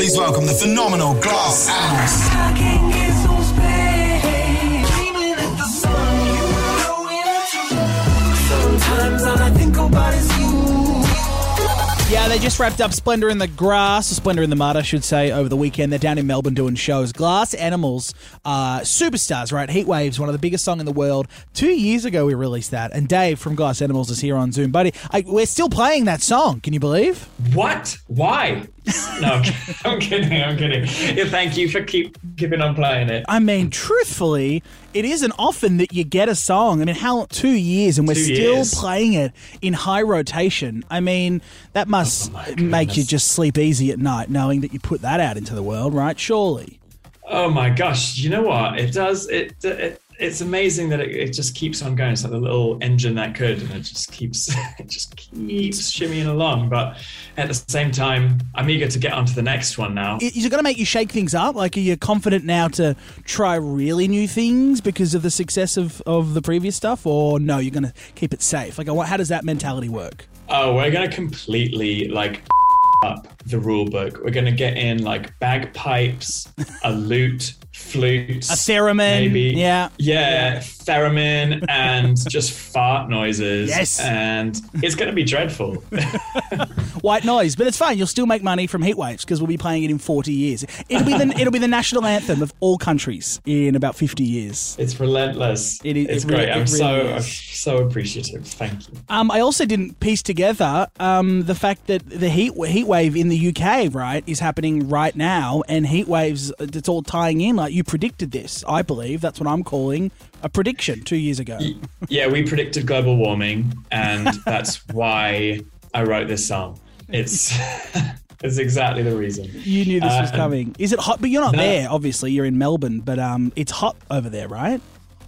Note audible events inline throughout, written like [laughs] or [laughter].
Please welcome the phenomenal Glass Animals. Sometimes all I think about is you. Yeah, they just wrapped up Splendour in the Grass, or Splendor in the Mud, I should say, over the weekend. They're down in Melbourne doing shows. Glass Animals, uh, superstars, right? Heat Waves, one of the biggest song in the world. Two years ago, we released that, and Dave from Glass Animals is here on Zoom, buddy. I, we're still playing that song. Can you believe? What? Why? No, [laughs] I'm kidding. I'm kidding. Yeah, thank you for keep keeping on playing it. I mean, truthfully, it isn't often that you get a song. I mean, how two years and we're Two still years. playing it in high rotation. I mean, that must Oh make you just sleep easy at night, knowing that you put that out into the world, right? Surely. Oh my gosh! You know what? It does. It. it it's amazing that it, it just keeps on going. It's like the little engine that could, and it just keeps, [laughs] it just keeps shimmying along. But at the same time, I'm eager to get on to the next one now. Is it going to make you shake things up? Like, are you confident now to try really new things because of the success of, of the previous stuff? Or no, you're going to keep it safe? Like, how does that mentality work? Oh, we're gonna completely like [laughs] up the rule book. We're gonna get in like bagpipes, a lute, flutes, A theremin, maybe, yeah. yeah, theremin, and [laughs] just fart noises. Yes. and it's gonna be dreadful. [laughs] White noise, but it's fine. You'll still make money from heat waves because we'll be playing it in 40 years. It'll be the [laughs] it'll be the national anthem of all countries in about 50 years. it's relentless. It is- It's it really- great. I'm it so really I'm is. so appreciative. Thank you. Um, I also didn't piece together um, the fact that the heat heat wave in the UK, right, is happening right now, and heat waves. It's all tying in. Like you predicted this, I believe. That's what I'm calling a prediction two years ago. Yeah, we predicted global warming, and [laughs] that's why I wrote this song. It's [laughs] it's exactly the reason. You knew this was Uh, coming. Is it hot? But you're not No. there. Obviously, you're in Melbourne, but um, it's hot over there, right?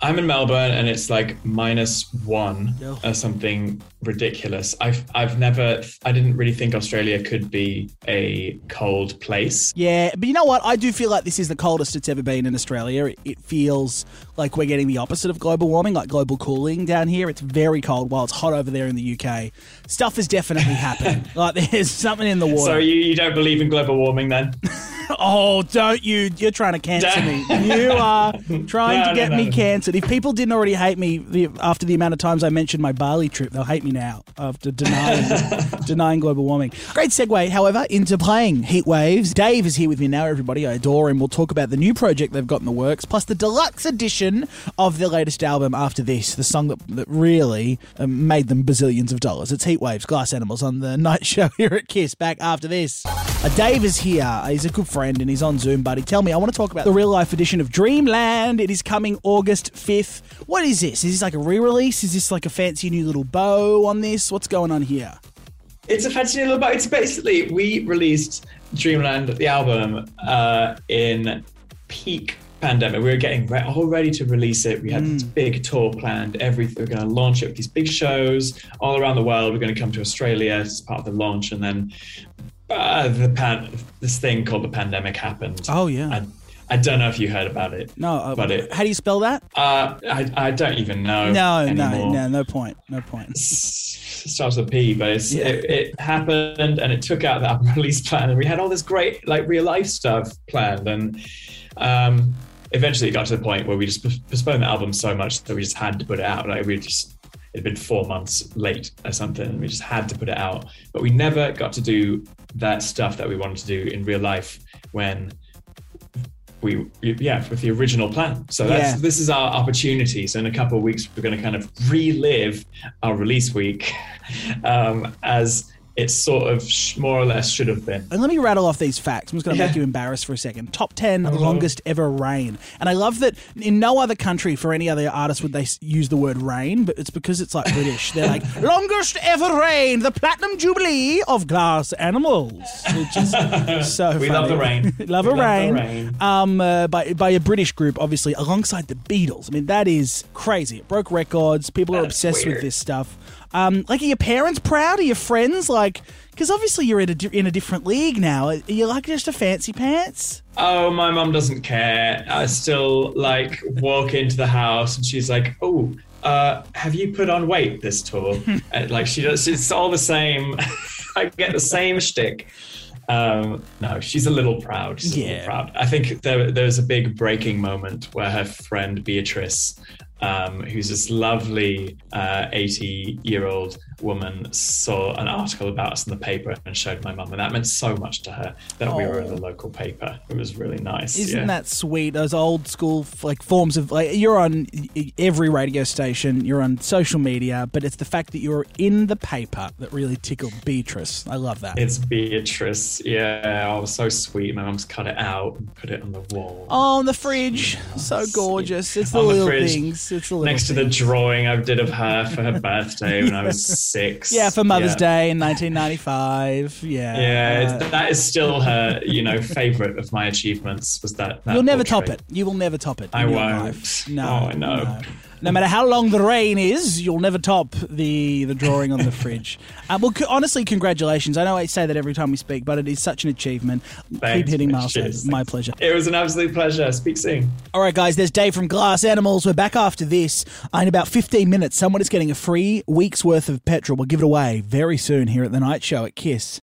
I'm in Melbourne and it's like minus one Yeah. or something ridiculous. I've I've never I didn't really think Australia could be a cold place. Yeah, but you know what? I do feel like this is the coldest it's ever been in Australia. It, it feels like we're getting the opposite of global warming, like global cooling down here. It's very cold while it's hot over there in the UK. Stuff is definitely happening. [laughs] like there's something in the water. So you, you don't believe in global warming then? [laughs] [laughs] Oh, don't you? You're trying to cancel me. [laughs] You are trying No, to get no, me no. cancelled. If people didn't already hate me after the amount of times I mentioned my Bali trip, they'll hate me now after denying [laughs] denying global warming. Great segue, however, into playing Heat Waves. Dave is here with me now, everybody. I adore him. We'll talk about the new project they've got in the works, plus the deluxe edition of their latest album after this, the song that, that really um, made them bazillions of dollars. It's Heat Waves, Glass Animals on the night show here at Kiss. Back after this. Uh, Dave is here. He's a good friend and he's on Zoom, buddy. Tell me, I want to talk about the real life edition of Dreamland. It is coming August 5th. What is this? Is this like a re release? Is this like a fancy new little bow on this? What's going on here? It's a fancy little bow. It's basically we released Dreamland the album uh, in peak pandemic. We were getting re- all ready to release it. We had this big tour planned. Everything we we're going to launch it with these big shows all around the world. We're going to come to Australia as part of the launch, and then uh, the pan- this thing called the pandemic happened. Oh, yeah. I, I don't know if you heard about it. No, uh, but it. how do you spell that? Uh, I, I don't even know. No, anymore no, no, no point. No point. starts with P, but it's, Yeah. it, it happened and it took out that [laughs] release plan, and we had all this great like real life stuff planned, and um, eventually it got to the point where we just postponed the album so much that we just had to put it out. Like we just it'd been four months late or something, and we just had to put it out. But we never got to do that stuff that we wanted to do in real life when we yeah with the original plan so that's Yeah. this is our opportunity so in a couple of weeks we're going to kind of relive our release week [laughs] um, as it sort of sh- more or less should have been And let me rattle off these facts. I'm just going to make you embarrassed for a second. Top 10 Uh-huh. longest ever reign. And I love that in no other country for any other artist would they use the word reign, but it's because it's like British. They're like, [laughs] longest ever reign, the platinum jubilee of glass animals. Which is [laughs] so We funny. love the rain. [laughs] love We a love the rain. rain. Um, uh, by, by a British group, obviously, alongside the Beatles. I mean, that is crazy. It broke records. People are obsessed with this stuff. Um, like, are your parents proud? Are your friends like? Because obviously you're in a, di- in a different league now. Are you like just a fancy pants? oh my mum doesn't care i still like walk into the house and she's like oh uh, have you put on weight this tour [laughs] and like she does it's all the same [laughs] i get the same shtick Um, no, she's a little proud. She's Yeah. little proud. I think there, was a big breaking moment where her friend Beatrice, um, who's this lovely 80 year old woman, saw an article about us in the paper and showed my mum, and that meant so much to her that we were in the local paper. It was really nice. Isn't yeah. that sweet? Those old school like forms of like you're on every radio station, you're on social media, but it's the fact that you're in the paper that really tickled Beatrice. I love that. It's Beatrice. Yeah, oh, so sweet. My mum's cut it out and put it on the wall. Oh, on the fridge, so gorgeous. It's the On the little fridge, things. It's the little Next to the drawing I did of her for her [laughs] birthday when I was six. yeah for Mother's Yeah. Day in 1995. [laughs] Yeah, Yeah, Uh, that is still her, you know, favorite of my achievements. Was that? that You'll never top it. You will never top it. I won't. life. No, Oh, I know. No. No matter how long the rain is, you'll never top the the drawing on the fridge. [laughs] Uh, well, honestly, congratulations. I know I say that every time we speak, but it is such an achievement. Keep hitting milestones. My pleasure. It was an absolute pleasure. Speak soon. All right, guys, there's Dave from Glass Animals. We're back after this. In about 15 minutes, someone is getting a free week's worth of petrol. We'll give it away very soon here at the night show at Kiss.